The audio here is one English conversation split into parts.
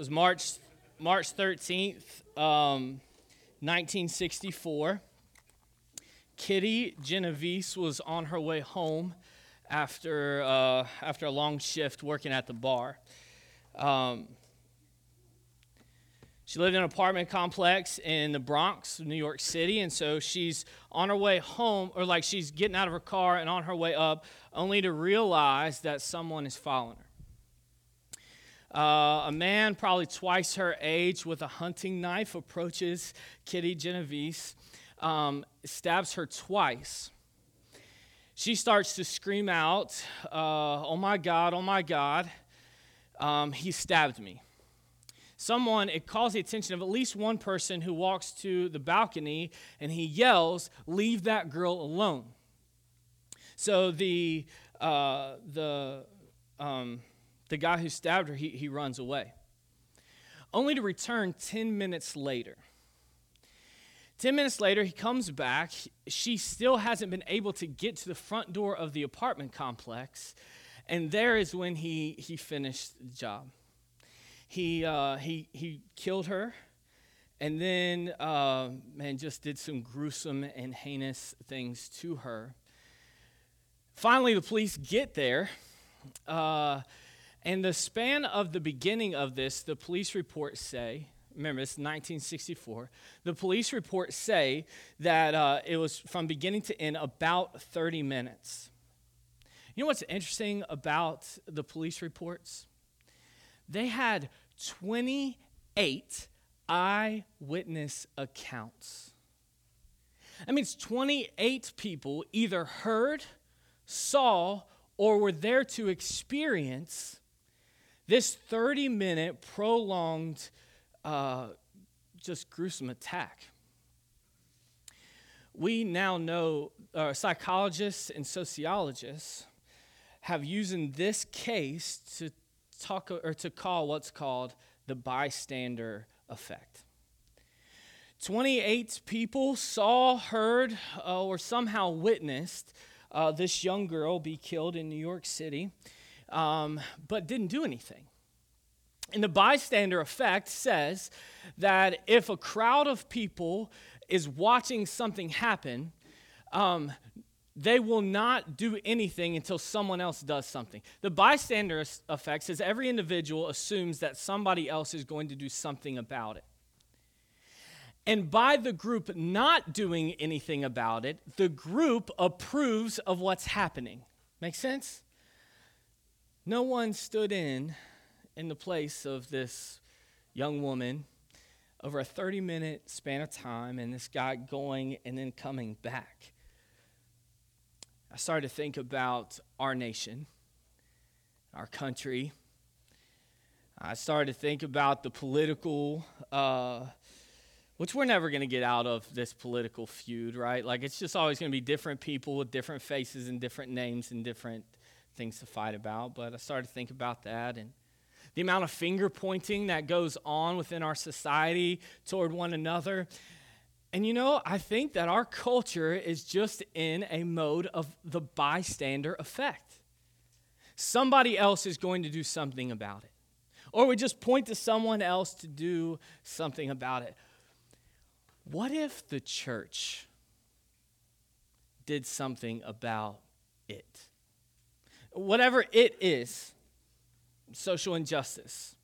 was March March 13th, um, 1964. Kitty Genovese was on her way home after, uh, after a long shift working at the bar. Um, she lived in an apartment complex in the Bronx, New York City, and so she's on her way home, or like she's getting out of her car and on her way up, only to realize that someone is following her. Uh, a man, probably twice her age, with a hunting knife approaches Kitty Genovese, um, stabs her twice. She starts to scream out, uh, Oh my God, oh my God, um, he stabbed me. Someone, it calls the attention of at least one person who walks to the balcony and he yells, Leave that girl alone. So the, uh, the, um, the guy who stabbed her, he, he runs away, only to return 10 minutes later. 10 minutes later, he comes back. She still hasn't been able to get to the front door of the apartment complex. And there is when he, he finished the job. He, uh, he, he killed her and then, uh, man, just did some gruesome and heinous things to her. Finally, the police get there. Uh, and the span of the beginning of this, the police reports say, remember it's 1964, the police reports say that uh, it was from beginning to end about 30 minutes. You know what's interesting about the police reports? They had 28 eyewitness accounts. That means 28 people either heard, saw, or were there to experience this 30 minute prolonged, uh, just gruesome attack. We now know uh, psychologists and sociologists have used this case to talk or to call what's called the bystander effect. 28 people saw, heard, uh, or somehow witnessed uh, this young girl be killed in New York City um, but didn't do anything. And the bystander effect says that if a crowd of people is watching something happen, um, they will not do anything until someone else does something. The bystander effect says every individual assumes that somebody else is going to do something about it. And by the group not doing anything about it, the group approves of what's happening. Make sense? No one stood in in the place of this young woman over a 30 minute span of time and this guy going and then coming back. I started to think about our nation, our country. I started to think about the political, uh, which we're never going to get out of this political feud, right? Like it's just always going to be different people with different faces and different names and different things to fight about, but I started to think about that and the amount of finger pointing that goes on within our society toward one another. And you know, I think that our culture is just in a mode of the bystander effect. Somebody else is going to do something about it. Or we just point to someone else to do something about it. What if the church did something about it? Whatever it is social injustice,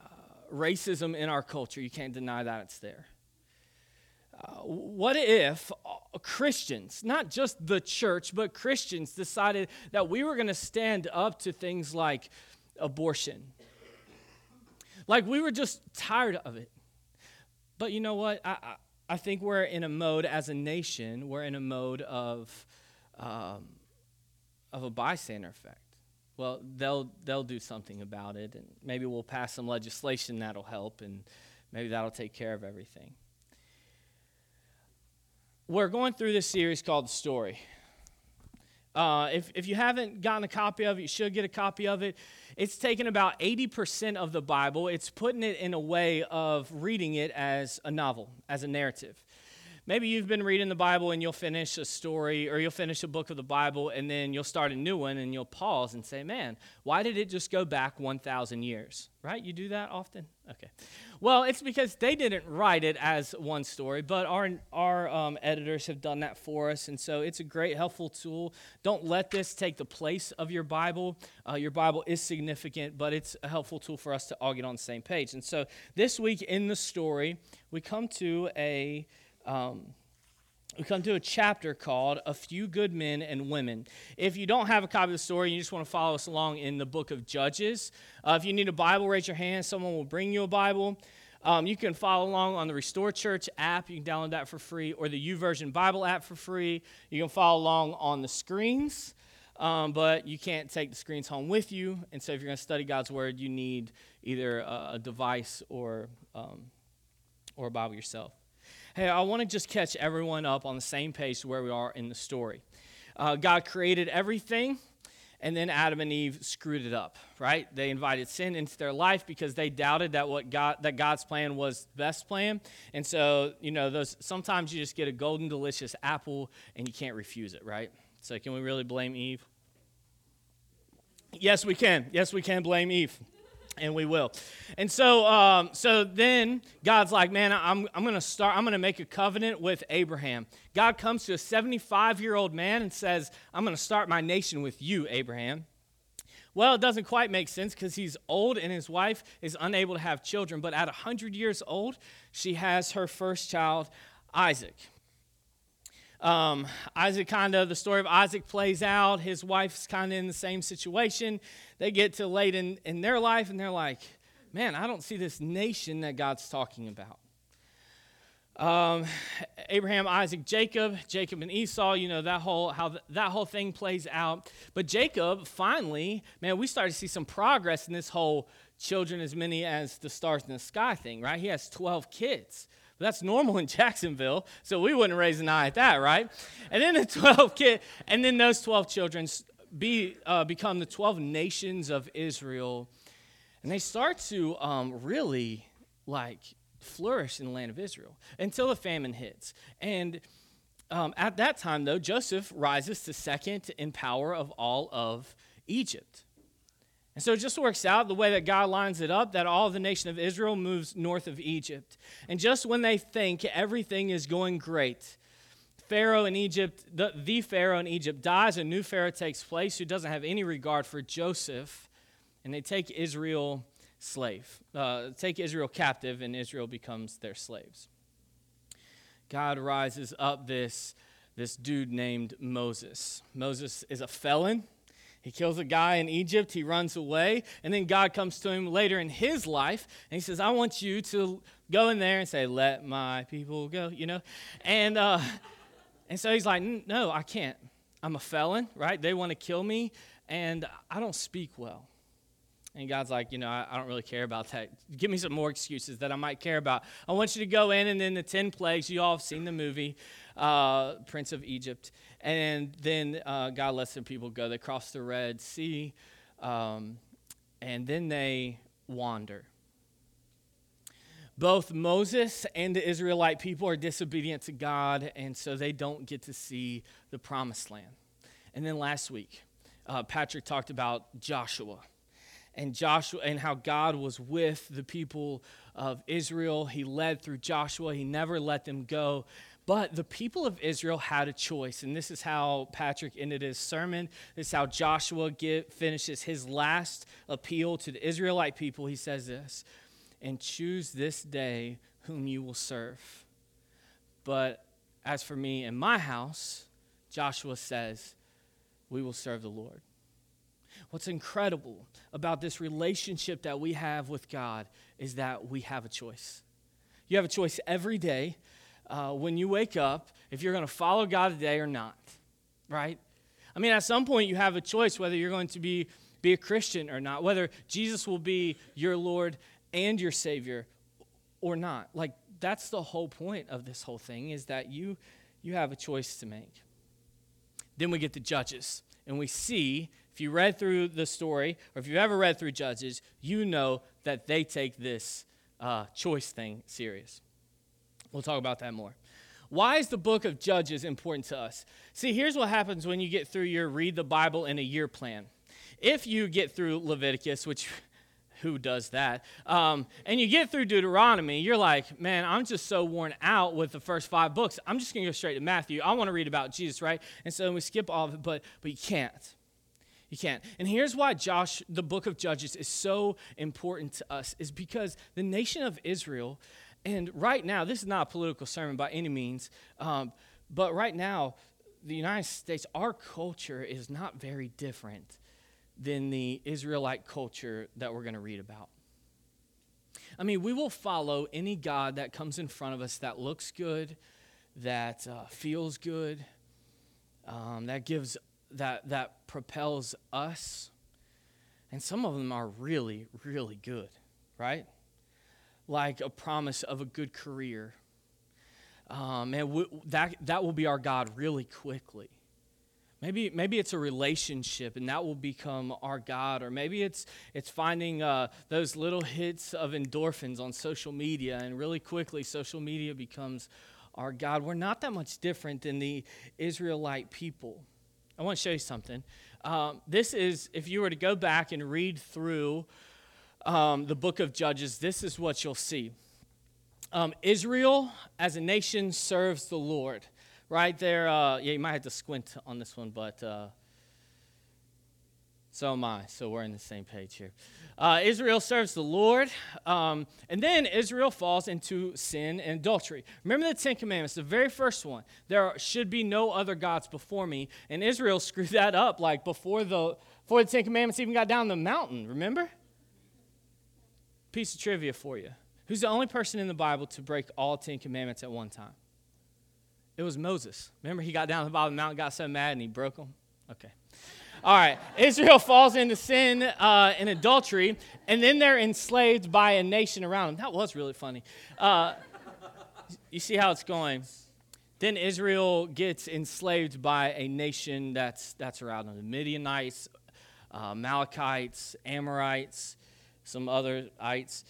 uh, racism in our culture, you can't deny that it's there. Uh, what if Christians, not just the church, but Christians decided that we were going to stand up to things like abortion? Like we were just tired of it. But you know what? I, I, I think we're in a mode as a nation, we're in a mode of um, of a bystander effect. Well, they'll they'll do something about it, and maybe we'll pass some legislation that'll help, and maybe that'll take care of everything. We're going through this series called The Story. Uh, if, if you haven't gotten a copy of it, you should get a copy of it. It's taken about 80% of the Bible, it's putting it in a way of reading it as a novel, as a narrative maybe you've been reading the Bible and you'll finish a story or you'll finish a book of the Bible and then you'll start a new one and you'll pause and say, man, why did it just go back 1,000 years? Right? You do that often? Okay. Well, it's because they didn't write it as one story, but our, our um, editors have done that for us. And so it's a great, helpful tool. Don't let this take the place of your Bible. Uh, your Bible is significant, but it's a helpful tool for us to all get on the same page. And so this week in the story, we come to a. Um, we come to a chapter called A Few Good Men and Women. If you don't have a copy of the story, you just want to follow us along in the book of Judges. Uh, if you need a Bible, raise your hand. Someone will bring you a Bible. Um, you can follow along on the Restore Church app. You can download that for free, or the YouVersion Bible app for free. You can follow along on the screens, um, but you can't take the screens home with you. And so, if you're going to study God's Word, you need either a, a device or, um, or a Bible yourself. Hey, I want to just catch everyone up on the same page where we are in the story. Uh, God created everything, and then Adam and Eve screwed it up, right? They invited sin into their life because they doubted that what God that God's plan was the best plan. And so, you know, those sometimes you just get a golden delicious apple and you can't refuse it, right? So can we really blame Eve? Yes, we can. Yes, we can blame Eve and we will. And so, um, so then God's like, man, I'm, I'm going to start, I'm going to make a covenant with Abraham. God comes to a 75 year old man and says, I'm going to start my nation with you, Abraham. Well, it doesn't quite make sense because he's old and his wife is unable to have children. But at 100 years old, she has her first child, Isaac. Um, Isaac kind of, the story of Isaac plays out. His wife's kind of in the same situation. They get to late in, in their life and they're like, man, I don't see this nation that God's talking about. Um, Abraham, Isaac, Jacob, Jacob and Esau, you know, that whole, how th- that whole thing plays out. But Jacob, finally, man, we started to see some progress in this whole children as many as the stars in the sky thing, right? He has 12 kids. That's normal in Jacksonville, so we wouldn't raise an eye at that, right? And then the 12 kid, and then those 12 children be, uh, become the 12 nations of Israel, and they start to um, really like flourish in the land of Israel until the famine hits. And um, at that time, though, Joseph rises to second in power of all of Egypt. And so it just works out the way that God lines it up that all the nation of Israel moves north of Egypt. And just when they think everything is going great, Pharaoh in Egypt, the, the Pharaoh in Egypt dies, a new Pharaoh takes place who doesn't have any regard for Joseph, and they take Israel slave, uh, take Israel captive, and Israel becomes their slaves. God rises up this, this dude named Moses. Moses is a felon. He kills a guy in Egypt, he runs away, and then God comes to him later in his life and he says, I want you to go in there and say, Let my people go, you know? And, uh, and so he's like, No, I can't. I'm a felon, right? They want to kill me, and I don't speak well. And God's like, you know, I, I, don't really care about that. Give me some more excuses that I might care about. I want you to go in, and then the 10 plagues, you all have seen the movie, uh, Prince of Egypt. And then uh, God lets the people go. They cross the Red Sea, um, and then they wander. Both Moses and the Israelite people are disobedient to God, and so they don't get to see the promised land. And then last week, uh, Patrick talked about Joshua and Joshua and how God was with the people of Israel. He led through Joshua. He never let them go. But the people of Israel had a choice, and this is how Patrick ended his sermon. This is how Joshua get, finishes his last appeal to the Israelite people. He says this, and choose this day whom you will serve. But as for me and my house, Joshua says, we will serve the Lord. What's incredible about this relationship that we have with God is that we have a choice. You have a choice every day uh, when you wake up if you're going to follow God today or not, right? I mean, at some point, you have a choice whether you're going to be, be a Christian or not, whether Jesus will be your Lord and your Savior or not. Like, that's the whole point of this whole thing is that you, you have a choice to make. Then we get to Judges, and we see, if you read through the story, or if you've ever read through Judges, you know that they take this uh, choice thing serious. We'll talk about that more. Why is the book of Judges important to us? See, here's what happens when you get through your read the Bible in a year plan. If you get through Leviticus, which who does that? Um, and you get through Deuteronomy, you're like, man, I'm just so worn out with the first five books. I'm just to go straight to Matthew. I want to read about Jesus, right? And so we skip all of it, but, but you can't. You can't. And here's why Josh, the book of Judges, is so important to us, is because the nation of Israel, and right now, this is not a political sermon by any means, um, but right now, the United States, our culture is not very different than the Israelite culture that we're going to read about. I mean, we will follow any God that comes in front of us that looks good, that uh, feels good, um, that gives that that propels us. And some of them are really, really good, right? Like a promise of a good career. Um, and that, that will be our God really quickly. Maybe, maybe it's a relationship and that will become our God. Or maybe it's, it's finding uh, those little hits of endorphins on social media, and really quickly, social media becomes our God. We're not that much different than the Israelite people. I want to show you something. Um, this is, if you were to go back and read through um, the book of Judges, this is what you'll see. Um, Israel as a nation serves the Lord. Right there, uh, yeah, you might have to squint on this one, but uh, so am I. So we're on the same page here. Uh, Israel serves the Lord, um, and then Israel falls into sin and adultery. Remember the Ten Commandments, the very first one. There should be no other gods before me, and Israel screwed that up like before the before the Ten Commandments even got down the mountain. Remember? Piece of trivia for you: Who's the only person in the Bible to break all Ten Commandments at one time? It was Moses. Remember, he got down to the bottom of the mountain, got so mad, and he broke them. Okay. All right, Israel falls into sin uh, and adultery, and then they're enslaved by a nation around them. That was really funny. Uh, you see how it's going. Then Israel gets enslaved by a nation that's, that's around them the Midianites, uh, Amalekites, Amorites, some other ites.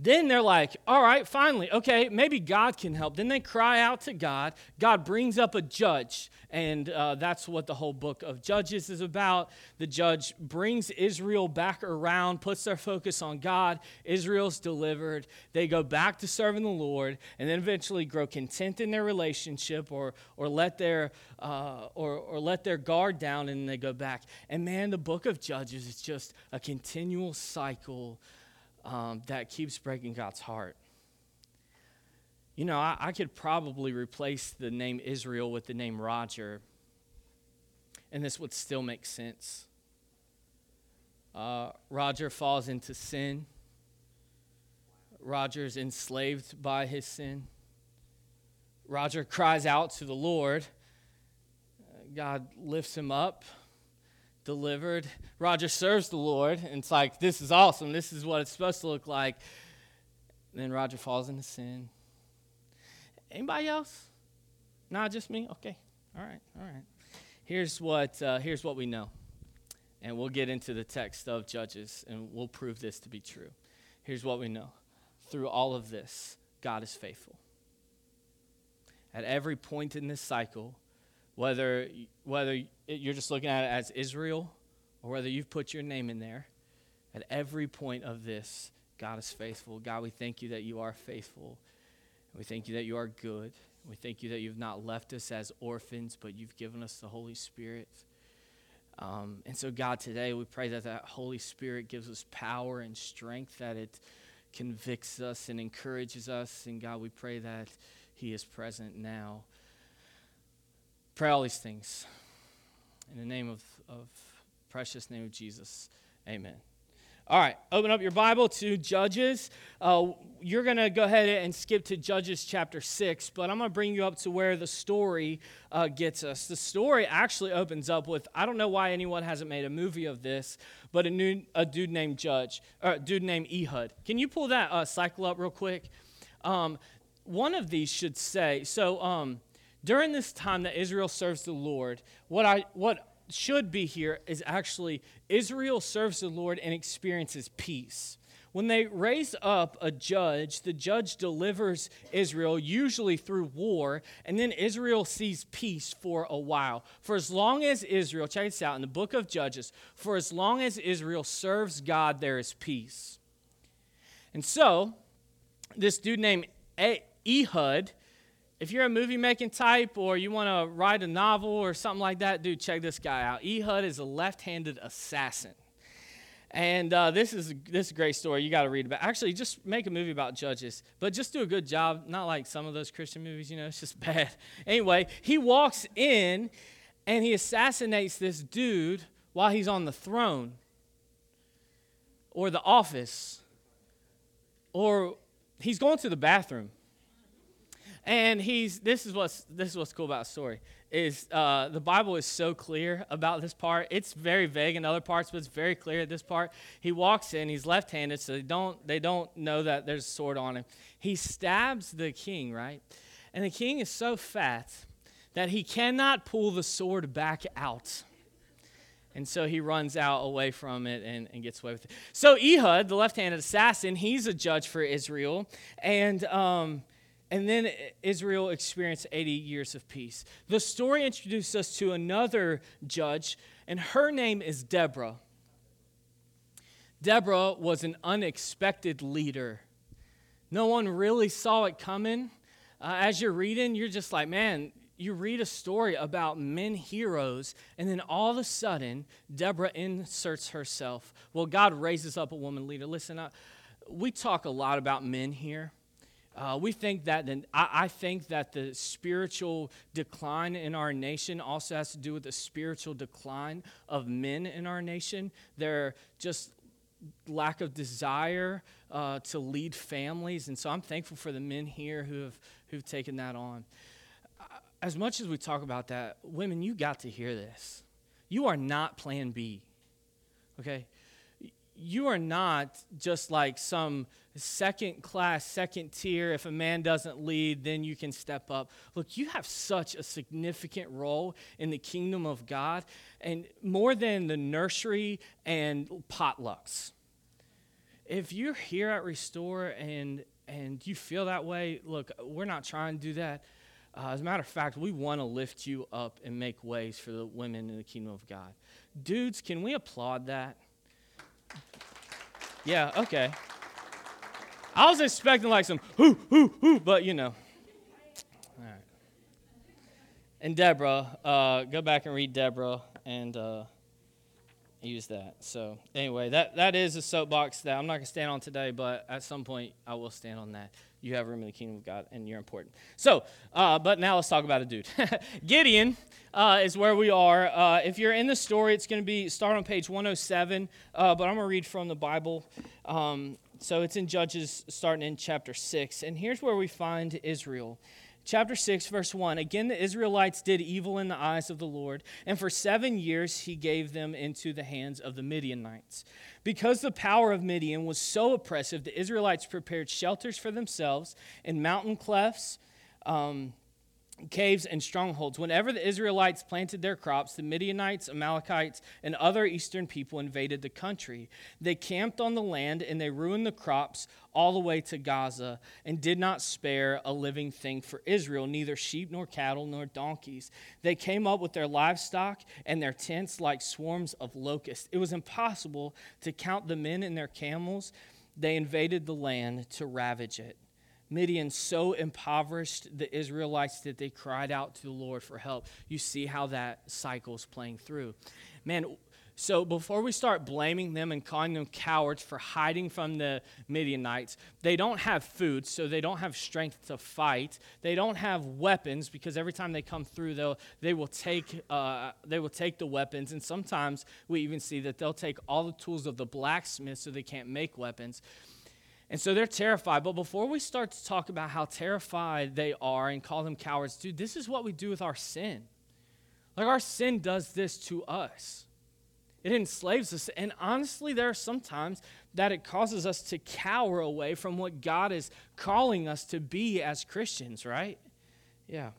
Then they're like, all right, finally, okay, maybe God can help. Then they cry out to God. God brings up a judge, and uh, that's what the whole book of Judges is about. The judge brings Israel back around, puts their focus on God. Israel's delivered. They go back to serving the Lord, and then eventually grow content in their relationship or, or, let, their, uh, or, or let their guard down, and they go back. And man, the book of Judges is just a continual cycle um, that keeps breaking God's heart. You know, I, I could probably replace the name Israel with the name Roger, and this would still make sense. Uh, Roger falls into sin. Roger's enslaved by his sin. Roger cries out to the Lord. God lifts him up delivered. Roger serves the Lord, and it's like, this is awesome. This is what it's supposed to look like. And then Roger falls into sin. Anybody else? Not just me? Okay. All right. All right. Here's what, uh, here's what we know. And we'll get into the text of Judges, and we'll prove this to be true. Here's what we know. Through all of this, God is faithful. At every point in this cycle, whether, whether you're just looking at it as Israel or whether you've put your name in there, at every point of this, God is faithful. God, we thank you that you are faithful. We thank you that you are good. We thank you that you've not left us as orphans, but you've given us the Holy Spirit. Um, and so, God, today we pray that that Holy Spirit gives us power and strength, that it convicts us and encourages us. And God, we pray that He is present now. Pray all these things. In the name of, of precious name of Jesus. Amen. All right, open up your Bible to Judges. Uh, you're going to go ahead and skip to Judges chapter 6, but I'm going to bring you up to where the story uh, gets us. The story actually opens up with I don't know why anyone hasn't made a movie of this, but a, new, a dude named Judge, or a dude named Ehud. Can you pull that uh, cycle up real quick? Um, one of these should say, so um, during this time that Israel serves the Lord, what I what should be here is actually Israel serves the Lord and experiences peace. when they raise up a judge, the judge delivers Israel, usually through war, and then Israel sees peace for a while. For as long as Israel, check this out in the book of Judges, for as long as Israel serves God, there is peace. And so, this dude named Ehud, if you're a movie making type or you want to write a novel or something like that, dude, check this guy out. Ehud is a left handed assassin. And uh, this is this is a great story. You got to read about. Actually, just make a movie about judges, but just do a good job. Not like some of those Christian movies, you know. It's just bad. Anyway, he walks in, and he assassinates this dude while he's on the throne, or the office, or he's going to the bathroom. And he's this is what's this is what's cool about the story is uh, the Bible is so clear about this part. It's very vague in other parts, but it's very clear at this part. He walks in, he's left-handed, so they don't they don't know that there's a sword on him. He stabs the king, right? And the king is so fat that he cannot pull the sword back out. And so he runs out away from it and, and gets away with it. So Ehud, the left handed assassin, he's a judge for Israel. And um, and then Israel experienced 80 years of peace. The story introduces us to another judge, and her name is Deborah. Deborah was an unexpected leader. No one really saw it coming. Uh, as you're reading, you're just like, man, you read a story about men heroes, and then all of a sudden, Deborah inserts herself. Well, God raises up a woman leader. Listen, uh, we talk a lot about men here. Uh, we think that, and I, I think that the spiritual decline in our nation also has to do with the spiritual decline of men in our nation. Their just lack of desire uh, to lead families. And so I'm thankful for the men here who have who've taken that on. Uh, as much as we talk about that, women, you got to hear this. You are not plan B. Okay? You are not just like some second class, second tier. If a man doesn't lead, then you can step up. Look, you have such a significant role in the kingdom of God, and more than the nursery and potlucks. If you're here at Restore and and you feel that way, look, we're not trying to do that. Uh, as a matter of fact, we want to lift you up and make ways for the women in the kingdom of God. Dudes, can we applaud that? Yeah, okay. I was expecting like some whoo, whoo, whoo, but you know. All right. And Deborah, uh, go back and read Deborah and uh, use that. So, anyway, that, that is a soapbox that I'm not going to stand on today, but at some point I will stand on that. You have room in the kingdom of God, and you're important. So, uh, but now let's talk about a dude. Gideon uh, is where we are. Uh, if you're in the story, it's going to be start on page 107, uh, but I'm going to read from the Bible. Um, so it's in Judges starting in chapter 6. And here's where we find Israel. Chapter 6, verse 1 Again, the Israelites did evil in the eyes of the Lord, and for seven years he gave them into the hands of the Midianites. Because the power of Midian was so oppressive, the Israelites prepared shelters for themselves in mountain clefts. Um, caves and strongholds. Whenever the Israelites planted their crops, the Midianites, Amalekites, and other eastern people invaded the country. They camped on the land and they ruined the crops all the way to Gaza and did not spare a living thing for Israel, neither sheep nor cattle nor donkeys. They came up with their livestock and their tents like swarms of locusts. It was impossible to count the men and their camels. They invaded the land to ravage it. Midian so impoverished the Israelites that they cried out to the Lord for help. You see how that cycle is playing through. Man, so before we start blaming them and calling them cowards for hiding from the Midianites, they don't have food, so they don't have strength to fight. They don't have weapons because every time they come through, they'll, they, will take, uh, they will take the weapons. And sometimes we even see that they'll take all the tools of the blacksmith so they can't make weapons. And so they're terrified. But before we start to talk about how terrified they are and call them cowards, dude, this is what we do with our sin. Like our sin does this to us. It enslaves us. And honestly, there are sometimes that it causes us to cower away from what God is calling us to be as Christians, right? Yeah.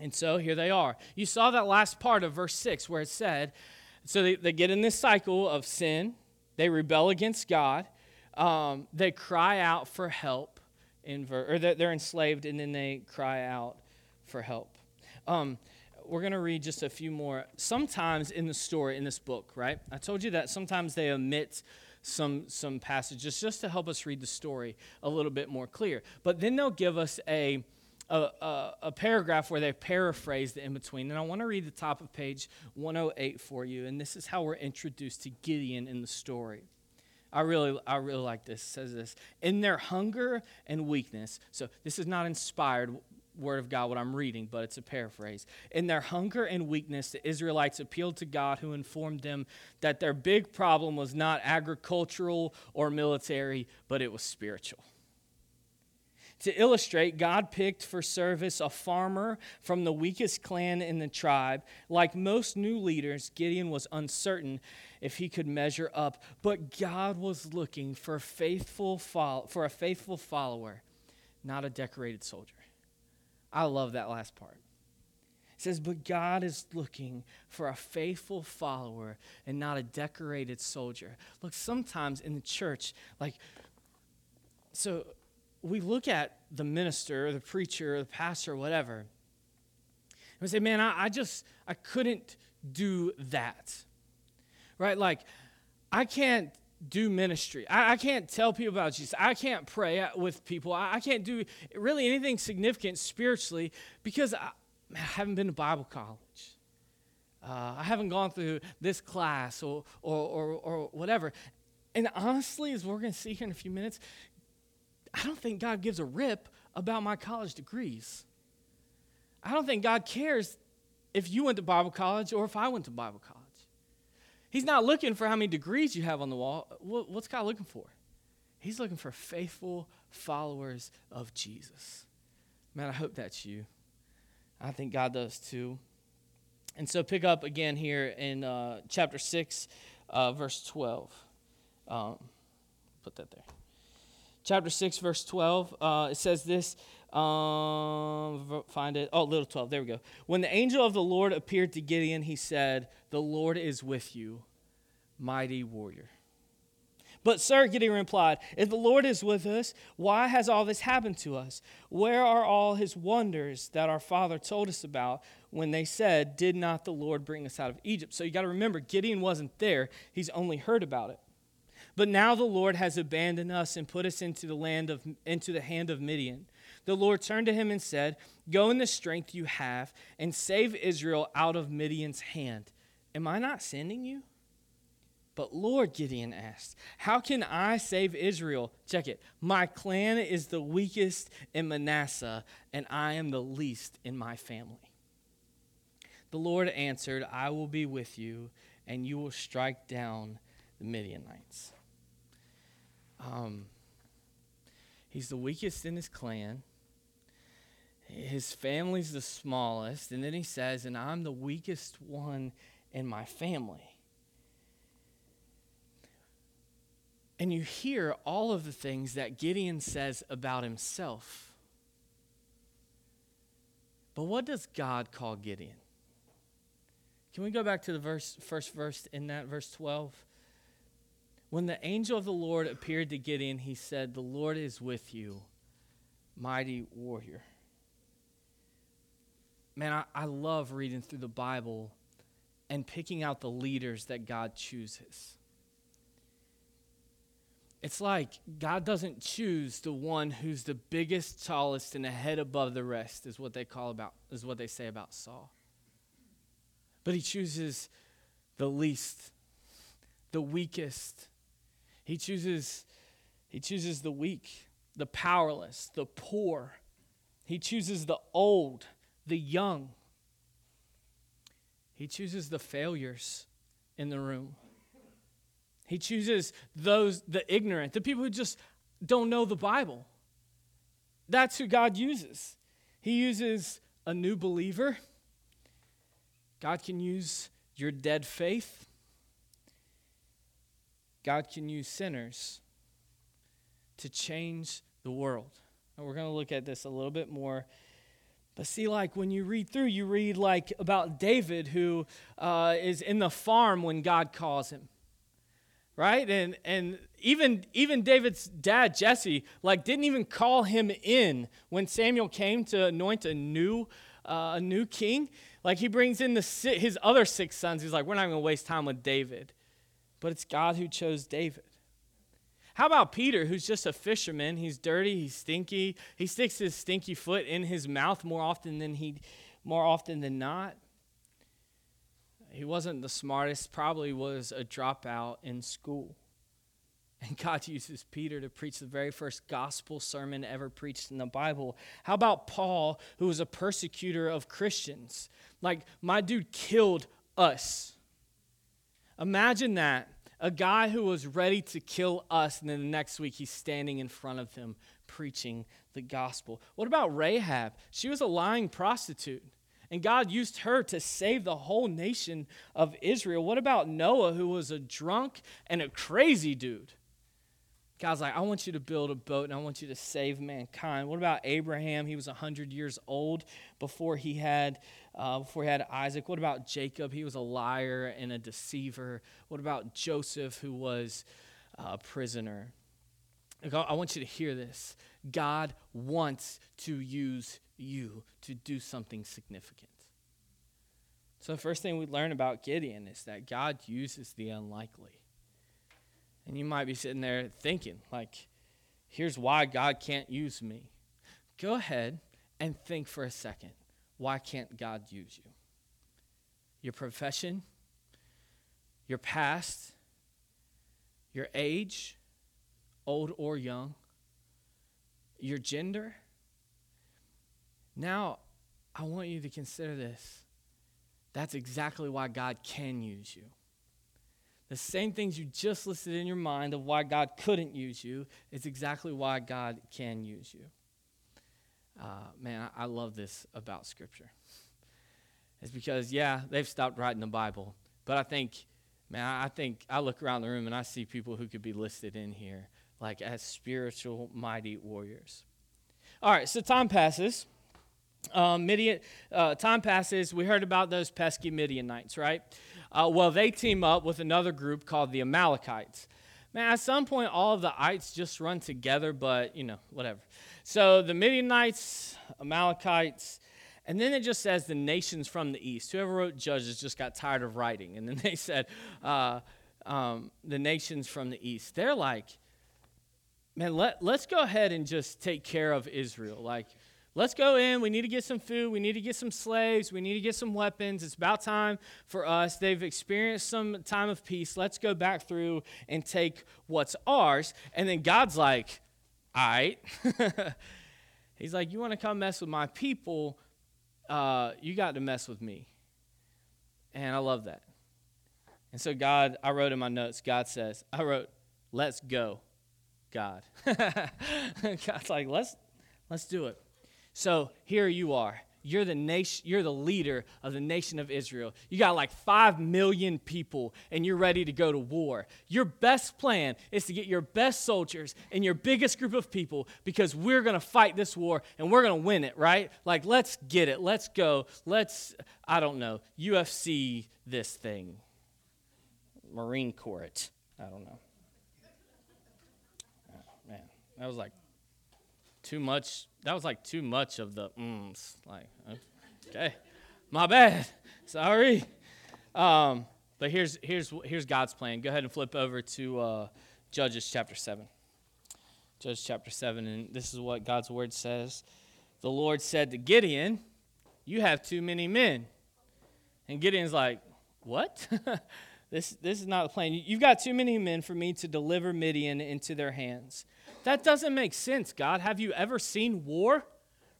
And so here they are. You saw that last part of verse 6 where it said, so they, they get in this cycle of sin, they rebel against God, um, they cry out for help, in ver- or they're enslaved, and then they cry out for help. Um, we're going to read just a few more. Sometimes in the story, in this book, right? I told you that sometimes they omit some, some passages just to help us read the story a little bit more clear. But then they'll give us a, a, a, a paragraph where they paraphrase the in between. And I want to read the top of page 108 for you. And this is how we're introduced to Gideon in the story. I really, I really like this. It says this in their hunger and weakness. So this is not inspired word of God, what I'm reading, but it's a paraphrase. In their hunger and weakness, the Israelites appealed to God, who informed them that their big problem was not agricultural or military, but it was spiritual. To illustrate, God picked for service a farmer from the weakest clan in the tribe. Like most new leaders, Gideon was uncertain if he could measure up, but God was looking for faithful for a faithful follower, not a decorated soldier. I love that last part. It says, But God is looking for a faithful follower and not a decorated soldier. Look, sometimes in the church, like, so we look at the minister, or the preacher, or the pastor, or whatever, and we say, Man, I, I just, I couldn't do that. Right? Like, I can't do ministry. I, I, can't tell people about Jesus. I can't pray with people. I, I can't do really anything significant spiritually because I, man, I haven't been to Bible college. Uh, I haven't gone through this class or, or, or, or whatever. And honestly, as we're going to see here in a few minutes, I don't think God gives a rip about my college degrees. I don't think God cares if you went to Bible college or if I went to Bible college. He's not looking for how many degrees you have on the wall. What's God looking for? He's looking for faithful followers of Jesus. Man, I hope that's you. I think God does too. And so pick up again here in uh, chapter 6, uh, verse 12. Um, put that there. Chapter 6, verse 12, uh, it says this. Um, find it. Oh, little 12. There we go. When the angel of the Lord appeared to Gideon, he said, The Lord is with you, mighty warrior. But, sir, Gideon replied, If the Lord is with us, why has all this happened to us? Where are all his wonders that our father told us about when they said, Did not the Lord bring us out of Egypt? So you got to remember, Gideon wasn't there, he's only heard about it. But now the Lord has abandoned us and put us into the land of into the hand of Midian the Lord turned to him and said, Go in the strength you have and save Israel out of Midian's hand. Am I not sending you? But Lord, Gideon asked, How can I save Israel? Check it. My clan is the weakest in Manasseh, and I am the least in my family. The Lord answered, I will be with you, and you will strike down the Midianites. Um, he's the weakest in his clan his family's the smallest. And then he says, and I'm the weakest one in my family. And you hear all of the things that Gideon says about himself. But what does God call Gideon? Can we go back to the verse, first verse in that, verse 12? When the angel of the Lord appeared to Gideon, he said, The Lord is with you, mighty warrior man, I, I love reading through the Bible and picking out the leaders that God chooses. It's like God doesn't choose the one who's the biggest, tallest, and a head above the rest, is what they call about, is what they say about Saul. But he chooses the least, the weakest. He chooses, he chooses the weak, the powerless, the poor. He chooses the old the young. He chooses the failures in the room. He chooses those, the ignorant, the people who just don't know the Bible. That's who God uses. He uses a new believer. God can use your dead faith. God can use sinners to change the world. And we're going to look at this a little bit more but see, like when you read through, you read like about David who uh, is in the farm when God calls him, right? And and even even David's dad Jesse like didn't even call him in when Samuel came to anoint a new uh, a new king. Like he brings in the his other six sons. He's like, we're not going to waste time with David, but it's God who chose David. How about Peter, who's just a fisherman? He's dirty, he's stinky. He sticks his stinky foot in his mouth more often than he more often than not. He wasn't the smartest, probably was a dropout in school. And God uses Peter to preach the very first gospel sermon ever preached in the Bible. How about Paul, who was a persecutor of Christians? Like, my dude killed us. Imagine that a guy who was ready to kill us, and then the next week he's standing in front of them preaching the gospel. What about Rahab? She was a lying prostitute, and God used her to save the whole nation of Israel. What about Noah, who was a drunk and a crazy dude? God's like, I want you to build a boat and I want you to save mankind. What about Abraham? He was 100 years old before he had uh, before he had Isaac. What about Jacob? He was a liar and a deceiver. What about Joseph, who was a prisoner? I want you to hear this. God wants to use you to do something significant. So, the first thing we learn about Gideon is that God uses the unlikely. And you might be sitting there thinking, like, here's why God can't use me. Go ahead and think for a second why can't God use you? Your profession, your past, your age, old or young, your gender. Now, I want you to consider this. That's exactly why God can use you. The same things you just listed in your mind of why God couldn't use you is exactly why God can use you. Uh, man, I, I love this about Scripture. It's because, yeah, they've stopped writing the Bible, but I think, man, I think I look around the room and I see people who could be listed in here like as spiritual, mighty warriors. All right, so time passes. Um, Midian, uh, time passes. We heard about those pesky Midianites, right? Uh, well, they team up with another group called the Amalekites. Man, at some point, all of the ites just run together, but you know, whatever. So the Midianites, Amalekites, and then it just says the nations from the east. Whoever wrote Judges just got tired of writing, and then they said uh, um, the nations from the east. They're like, man, let, let's go ahead and just take care of Israel. Like, Let's go in. We need to get some food. We need to get some slaves. We need to get some weapons. It's about time for us. They've experienced some time of peace. Let's go back through and take what's ours. And then God's like, all right. He's like, you want to come mess with my people? Uh, you got to mess with me. And I love that. And so, God, I wrote in my notes, God says, I wrote, let's go, God. God's like, let's, let's do it. So here you are. You're the nation, you're the leader of the nation of Israel. You got like 5 million people and you're ready to go to war. Your best plan is to get your best soldiers and your biggest group of people because we're going to fight this war and we're going to win it, right? Like let's get it. Let's go. Let's I don't know, UFC this thing. Marine Corps it. I don't know. Oh, man, that was like too much. That was like too much of the mms. Like, okay, my bad. Sorry. Um, but here's here's here's God's plan. Go ahead and flip over to uh, Judges chapter seven. Judges chapter seven, and this is what God's word says. The Lord said to Gideon, "You have too many men." And Gideon's like, "What?" this this is not the plan. You've got too many men for me to deliver Midian into their hands. That doesn't make sense, God. Have you ever seen war?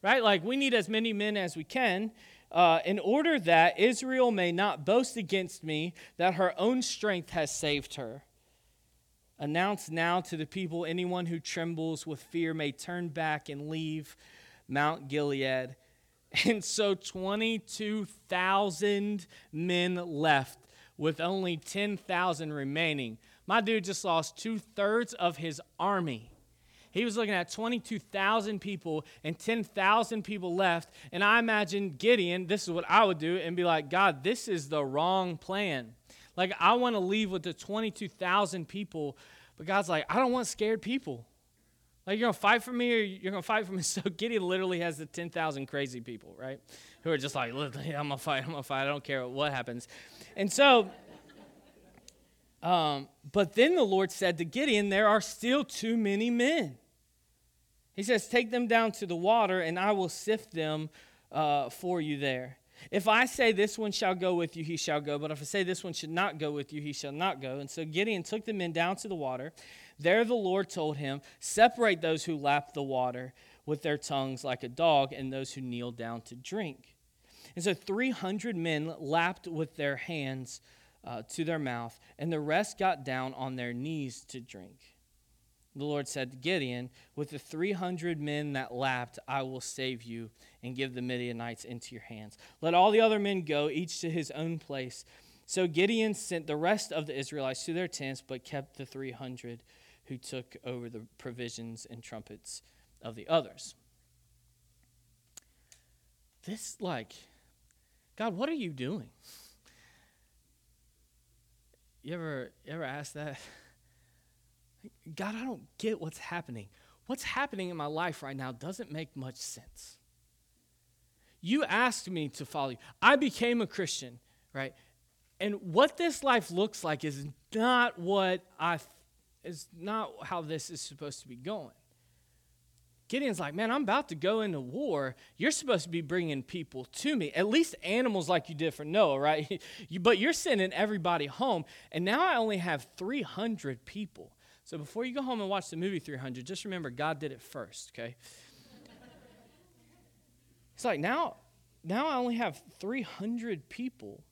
Right? Like, we need as many men as we can. Uh, in order that Israel may not boast against me that her own strength has saved her. Announce now to the people anyone who trembles with fear may turn back and leave Mount Gilead. And so 22,000 men left with only 10,000 remaining. My dude just lost two thirds of his army. He was looking at 22,000 people and 10,000 people left. And I imagine Gideon, this is what I would do, and be like, God, this is the wrong plan. Like, I want to leave with the 22,000 people, but God's like, I don't want scared people. Like, you're going to fight for me or you're going to fight for me. So Gideon literally has the 10,000 crazy people, right? Who are just like, I'm going to fight, I'm going to fight. I don't care what happens. And so, um, but then the Lord said to Gideon, There are still too many men. He says, Take them down to the water, and I will sift them uh, for you there. If I say this one shall go with you, he shall go. But if I say this one should not go with you, he shall not go. And so Gideon took the men down to the water. There the Lord told him, Separate those who lap the water with their tongues like a dog, and those who kneel down to drink. And so 300 men lapped with their hands uh, to their mouth, and the rest got down on their knees to drink. The Lord said to Gideon, With the 300 men that lapped, I will save you and give the Midianites into your hands. Let all the other men go, each to his own place. So Gideon sent the rest of the Israelites to their tents, but kept the 300 who took over the provisions and trumpets of the others. This, like, God, what are you doing? You ever, you ever ask that? God, I don't get what's happening. What's happening in my life right now doesn't make much sense. You asked me to follow you. I became a Christian, right? And what this life looks like is not what I is not how this is supposed to be going. Gideon's like, man, I'm about to go into war. You're supposed to be bringing people to me, at least animals like you did for Noah, right? you, but you're sending everybody home. And now I only have 300 people. So before you go home and watch the movie 300, just remember God did it first, okay? it's like now, now I only have 300 people.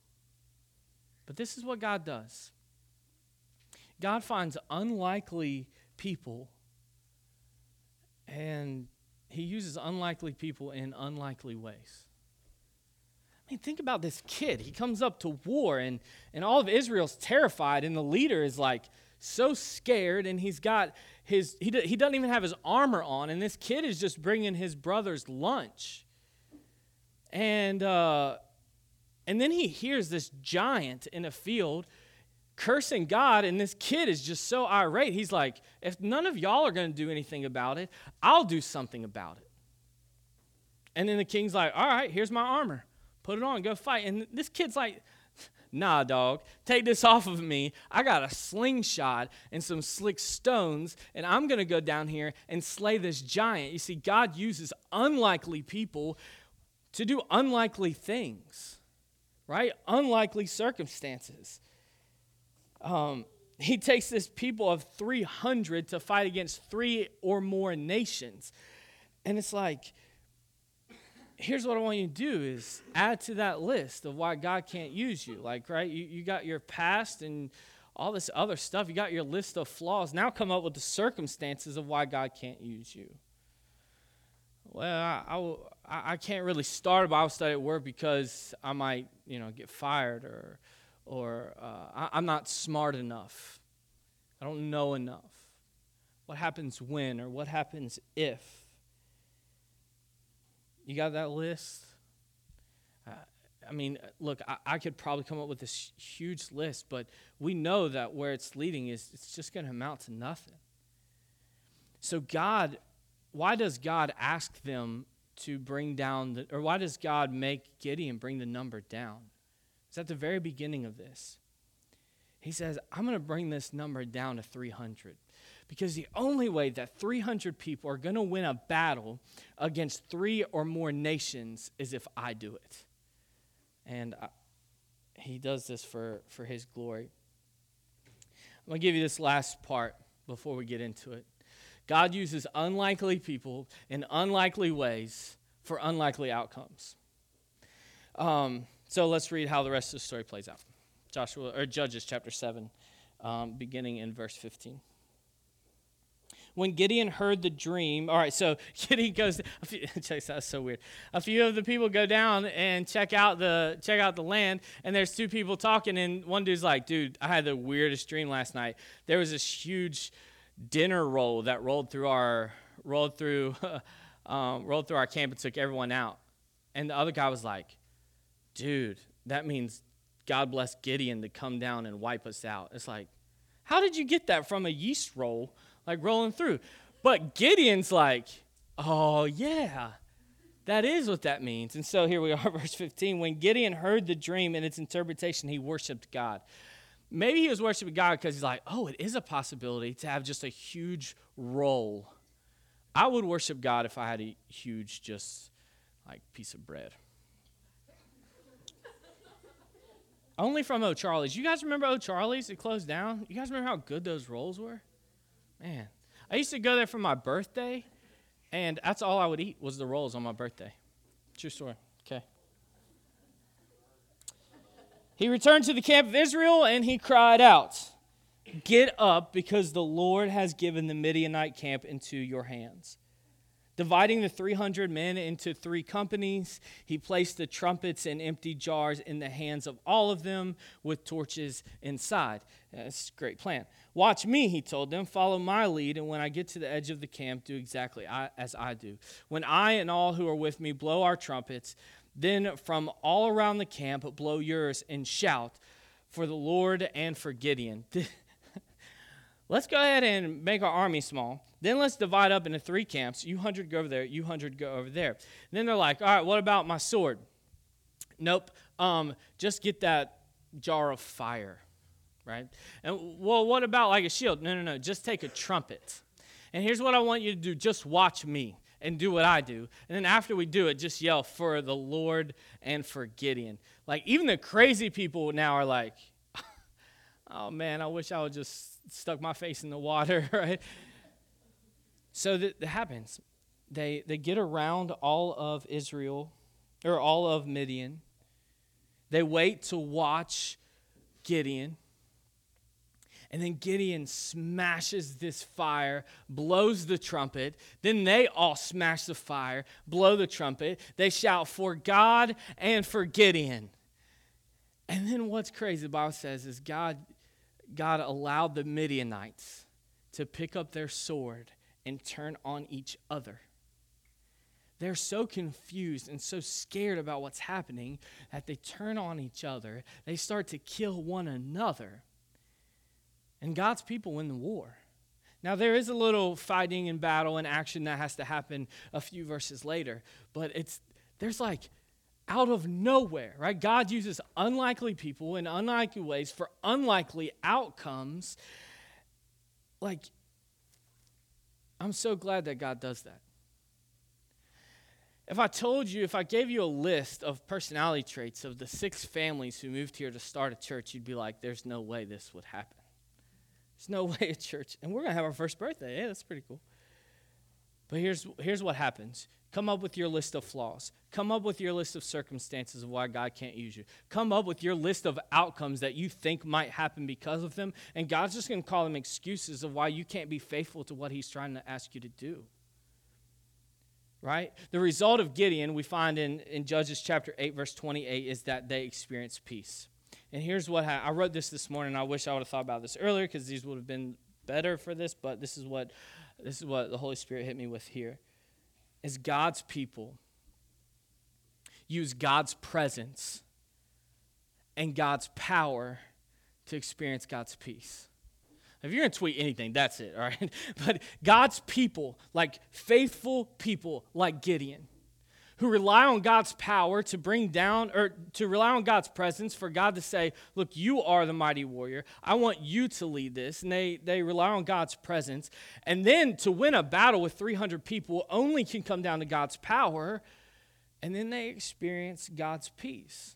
But this is what God does God finds unlikely people, and He uses unlikely people in unlikely ways. I mean, think about this kid. He comes up to war, and, and all of Israel's terrified, and the leader is like, so scared and he's got his he, he doesn't even have his armor on and this kid is just bringing his brother's lunch. And uh, and then he hears this giant in a field cursing god and this kid is just so irate. He's like if none of y'all are going to do anything about it i'll do something about it. And then the king's like all right here's my armor. Put it on go fight. And this kid's like Nah, dog, take this off of me. I got a slingshot and some slick stones, and I'm going to go down here and slay this giant. You see, God uses unlikely people to do unlikely things, right? Unlikely circumstances. Um, he takes this people of 300 to fight against three or more nations. And it's like, here's what I want you to do is add to that list of why God can't use you. Like, right, you, you got your past and all this other stuff. You got your list of flaws. Now come up with the circumstances of why God can't use you. Well, I, I, I can't really start a Bible study at work because I might, you know, get fired or, or uh, I, I'm not smart enough. I don't know enough. What happens when or what happens if? You got that list? Uh, I mean, look, I, I, could probably come up with this huge list, but we know that where it's leading is it's just going to amount to nothing. So, God, why does God ask them to bring down, the, or why does God make Gideon bring the number down? It's at the very beginning of this. He says, I'm going to bring this number down to 300. Because the only way that 300 people are going to win a battle against three or more nations is if I do it. And I, he does this for, for his glory. I'm going to give you this last part before we get into it. God uses unlikely people in unlikely ways for unlikely outcomes. Um, so let's read how the rest of the story plays out. Joshua or Judges chapter 7, um, beginning in verse 15 when Gideon heard the dream, all right, so Gideon goes, few, check that's so weird. A few of the people go down and check out the check out the land, and there's two people talking, and one dude's like, dude, I had the weirdest dream last night. There was this huge dinner roll that rolled through our rolled through um, rolled through our camp and took everyone out. And the other guy was like, dude, that means God bless Gideon to come down and wipe us out. It's like, how did you get that from a yeast roll, like rolling through? But Gideon's like, oh, yeah, that is what that means. And so here we are, verse 15. When Gideon heard the dream and its interpretation, he worshiped God. Maybe he was worshiping God because he's like, oh, it is a possibility to have just a huge roll. I would worship God if I had a huge, just like piece of bread. Only from O'Charlie's. You guys remember O'Charlie's? It closed down. You guys remember how good those rolls were? Man, I used to go there for my birthday, and that's all I would eat was the rolls on my birthday. True story. Okay. He returned to the camp of Israel and he cried out, Get up, because the Lord has given the Midianite camp into your hands. Dividing the 300 men into three companies, he placed the trumpets and empty jars in the hands of all of them with torches inside. That's a great plan. Watch me, he told them. Follow my lead, and when I get to the edge of the camp, do exactly as I do. When I and all who are with me blow our trumpets, then from all around the camp blow yours and shout for the Lord and for Gideon. Let's go ahead and make our army small. Then let's divide up into three camps. You hundred go over there, you hundred go over there. And then they're like, all right, what about my sword? Nope. Um, just get that jar of fire, right? And well, what about like a shield? No, no, no. Just take a trumpet. And here's what I want you to do just watch me and do what I do. And then after we do it, just yell for the Lord and for Gideon. Like, even the crazy people now are like, oh man, I wish I would just stuck my face in the water, right? So that, that happens. They, they get around all of Israel, or all of Midian. They wait to watch Gideon. And then Gideon smashes this fire, blows the trumpet. Then they all smash the fire, blow the trumpet. They shout for God and for Gideon. And then what's crazy, the Bible says, is God, God allowed the Midianites to pick up their sword and turn on each other. They're so confused and so scared about what's happening that they turn on each other. They start to kill one another and God's people win the war. Now, there is a little fighting and battle and action that has to happen a few verses later, but it's there's like out of nowhere, right? God uses unlikely people in unlikely ways for unlikely outcomes. Like, I'm so glad that God does that. If I told you, if I gave you a list of personality traits of the six families who moved here to start a church, you'd be like, there's no way this would happen. There's no way at church. And we're going to have our first birthday. Yeah, that's pretty cool. But here's, here's what happens come up with your list of flaws. Come up with your list of circumstances of why God can't use you. Come up with your list of outcomes that you think might happen because of them. And God's just going to call them excuses of why you can't be faithful to what He's trying to ask you to do. Right? The result of Gideon, we find in, in Judges chapter 8, verse 28, is that they experience peace. And here's what I, I wrote this this morning. I wish I would have thought about this earlier because these would have been better for this. But this is what this is what the Holy Spirit hit me with here. Is God's people use God's presence and God's power to experience God's peace. If you're going to tweet anything, that's it, all right? But God's people, like faithful people like Gideon, who rely on God's power to bring down or to rely on God's presence for God to say, Look, you are the mighty warrior. I want you to lead this. And they, they rely on God's presence. And then to win a battle with 300 people only can come down to God's power. And then they experience God's peace.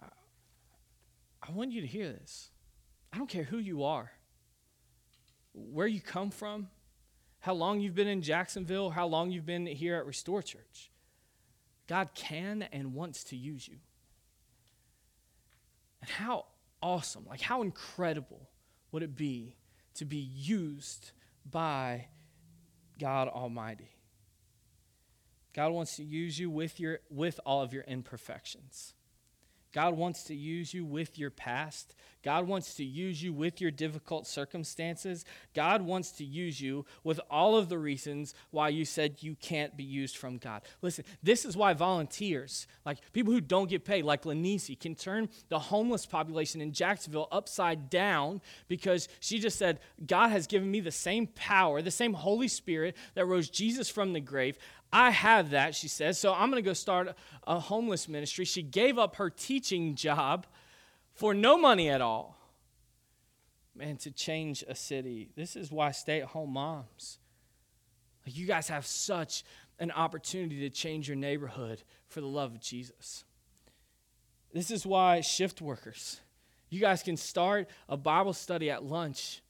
I want you to hear this. I don't care who you are, where you come from how long you've been in Jacksonville, how long you've been here at Restore Church. God can and wants to use you. And how awesome, like how incredible would it be to be used by God Almighty? God wants to use you with, your, with all of your imperfections. God wants to use you with your past. God wants to use you with your difficult circumstances. God wants to use you with all of the reasons why you said you can't be used from God. Listen, this is why volunteers, like people who don't get paid, like Lanisi, can turn the homeless population in Jacksonville upside down because she just said, God has given me the same power, the same Holy Spirit that rose Jesus from the grave. I have that, she says, so I'm going to go start a homeless ministry. She gave up her teaching job for no money at all. Man, to change a city. This is why stay at home moms. Like you guys have such an opportunity to change your neighborhood for the love of Jesus. This is why shift workers, you guys can start a Bible study at lunch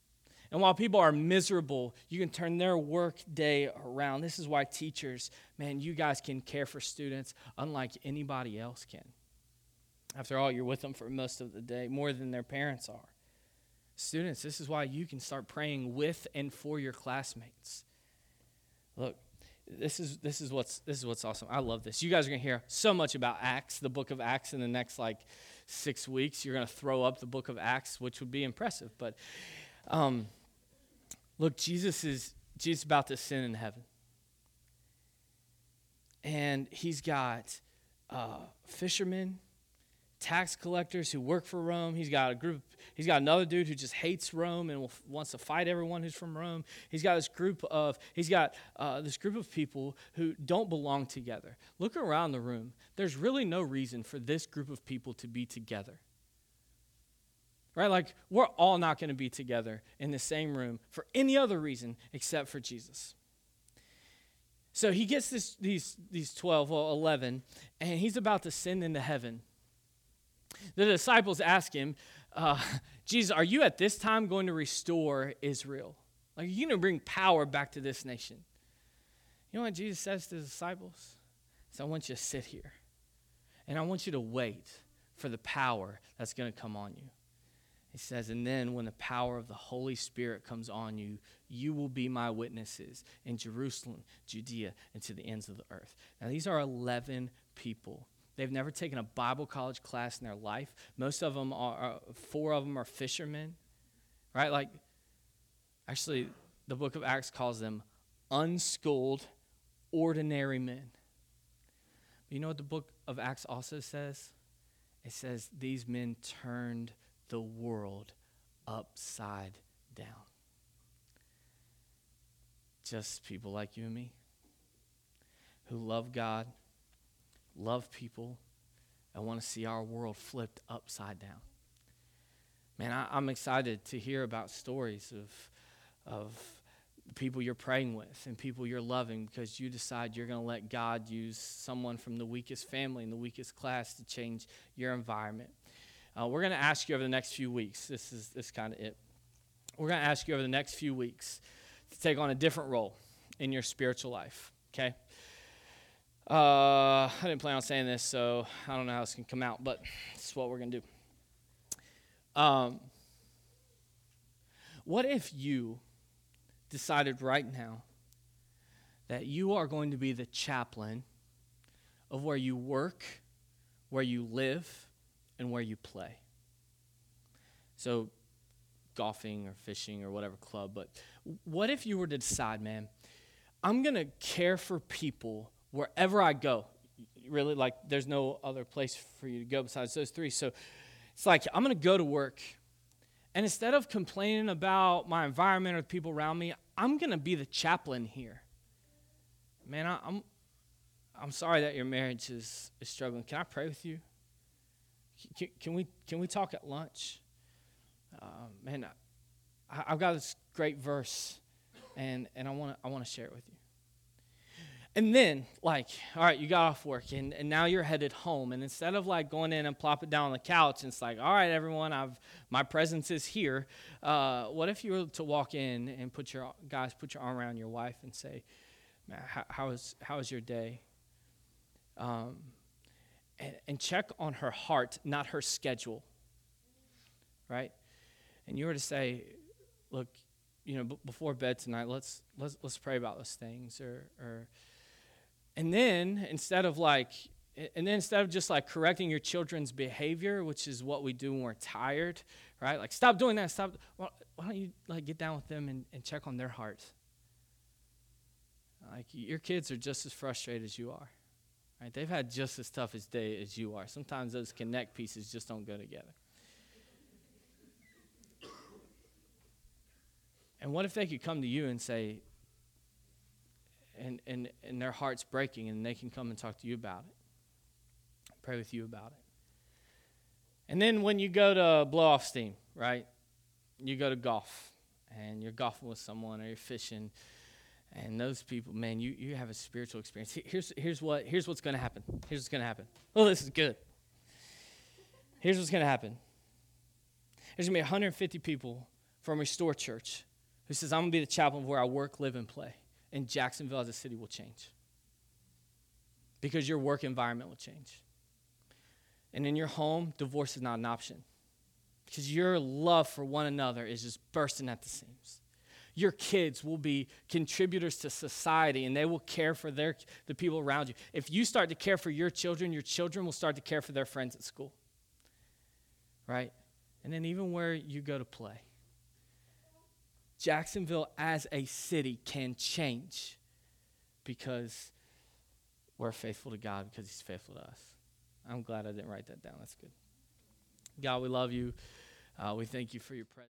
and while people are miserable, you can turn their work day around. This is why teachers, man, you guys can care for students unlike anybody else can. After all, you're with them for most of the day, more than their parents are. Students, this is why you can start praying with and for your classmates. Look, this is this is what's this is what's awesome. I love this. You guys are gonna hear so much about Acts, the book of Acts, in the next like six weeks. You're gonna throw up the book of Acts, which would be impressive. But um, Look, Jesus is Jesus about to sin in heaven. And he's got uh, fishermen, tax collectors who work for Rome. He's got a group. He's got another dude who just hates Rome and wants to fight everyone who's from Rome. He's got this group of he's got uh, this group of people who don't belong together. Look around the room. There's really no reason for this group of people to be together right? Like, we're all not going to be together in the same room for any other reason except for Jesus. So he gets this, these, these 12, well, 11, and he's about to send into heaven. The disciples ask him, uh, Jesus, are you at this time going to restore Israel? Like, are you going to bring power back to this nation? You know what Jesus says to the disciples? So I want you to sit here, and I want you to wait for the power that's going to come on you. He says, And then when the power of the Holy Spirit comes on you, you will be my witnesses in Jerusalem, Judea, and to the ends of the earth. Now, these are 11 people. They've never taken a Bible college class in their life. Most of them are, four of them are fishermen, right? Like, actually, the book of Acts calls them unschooled, ordinary men. But you know what the book of Acts also says? It says these men turned the world upside down. Just people like you and me who love God, love people, and want to see our world flipped upside down. Man, I, am excited to hear about stories of, of people you're praying with and people you're loving because you decide you're going to let God use someone from the weakest family and the weakest class to change your environment. Uh, we're going to ask you over the next few weeks. This is this kind of it. We're going to ask you over the next few weeks to take on a different role in your spiritual life. Okay. Uh, I didn't plan on saying this, so I don't know how this can come out, but this is what we're going to do. Um, what if you decided right now that you are going to be the chaplain of where you work, where you live, and where you play. So, golfing or fishing or whatever club, but what if you were to decide, man, I'm going to care for people wherever I go? Really, like, there's no other place for you to go besides those three. So, it's like, I'm going to go to work. And instead of complaining about my environment or the people around me, I'm going to be the chaplain here. Man, I, I'm, I'm sorry that your marriage is, is struggling. Can I pray with you? Can, we, can we talk at lunch? Uh, man, I, have got this great verse, and, and I want to I wanna share it with you. And then, like, all right, you got off work, and, and now you're headed home. And instead of like going in and plop it down on the couch, and it's like, all right, everyone, I've my presence is here. Uh, what if you were to walk in and put your guys put your arm around your wife and say, Man, how, how is how is your day? Um, and, and check on her heart, not her schedule. Right? And you were to say, look, you know, b- before bed tonight, let's let's let's pray about those things, or or, and then instead of like and then instead of just like correcting your children's behavior, which is what we do when we're tired, right? Like, stop doing that. Stop. Why, don't you like get down with them and, and check on their hearts? Like, your kids are just as frustrated as you are, right? They've had just as tough a day as you are. Sometimes those connect pieces just don't go together. And what if they could come to you and say, and, and, and their heart's breaking, and they can come and talk to you about it, pray with you about it. And then when you go to blow off steam, right? You go to golf, and you're golfing with someone, or you're fishing, and those people, man, you, you have a spiritual experience. Here's, here's, what, here's what's going to happen. Here's what's going to happen. Oh, this is good. Here's what's going to happen. There's going to be 150 people from Restore Church who says, I'm going to be the chaplain where I work, live, and play. And Jacksonville as a city will change. Because your work environment will change. And in your home, divorce is not an option. Because your love for one another is just bursting at the seams. Your kids will be contributors to society and they will care for their, the people around you. If you start to care for your children, your children will start to care for their friends at school. Right? And then even where you go to play. Jacksonville as a city can change because we're faithful to God because He's faithful to us. I'm glad I didn't write that down. That's good. God, we love you. Uh, we thank you for your presence.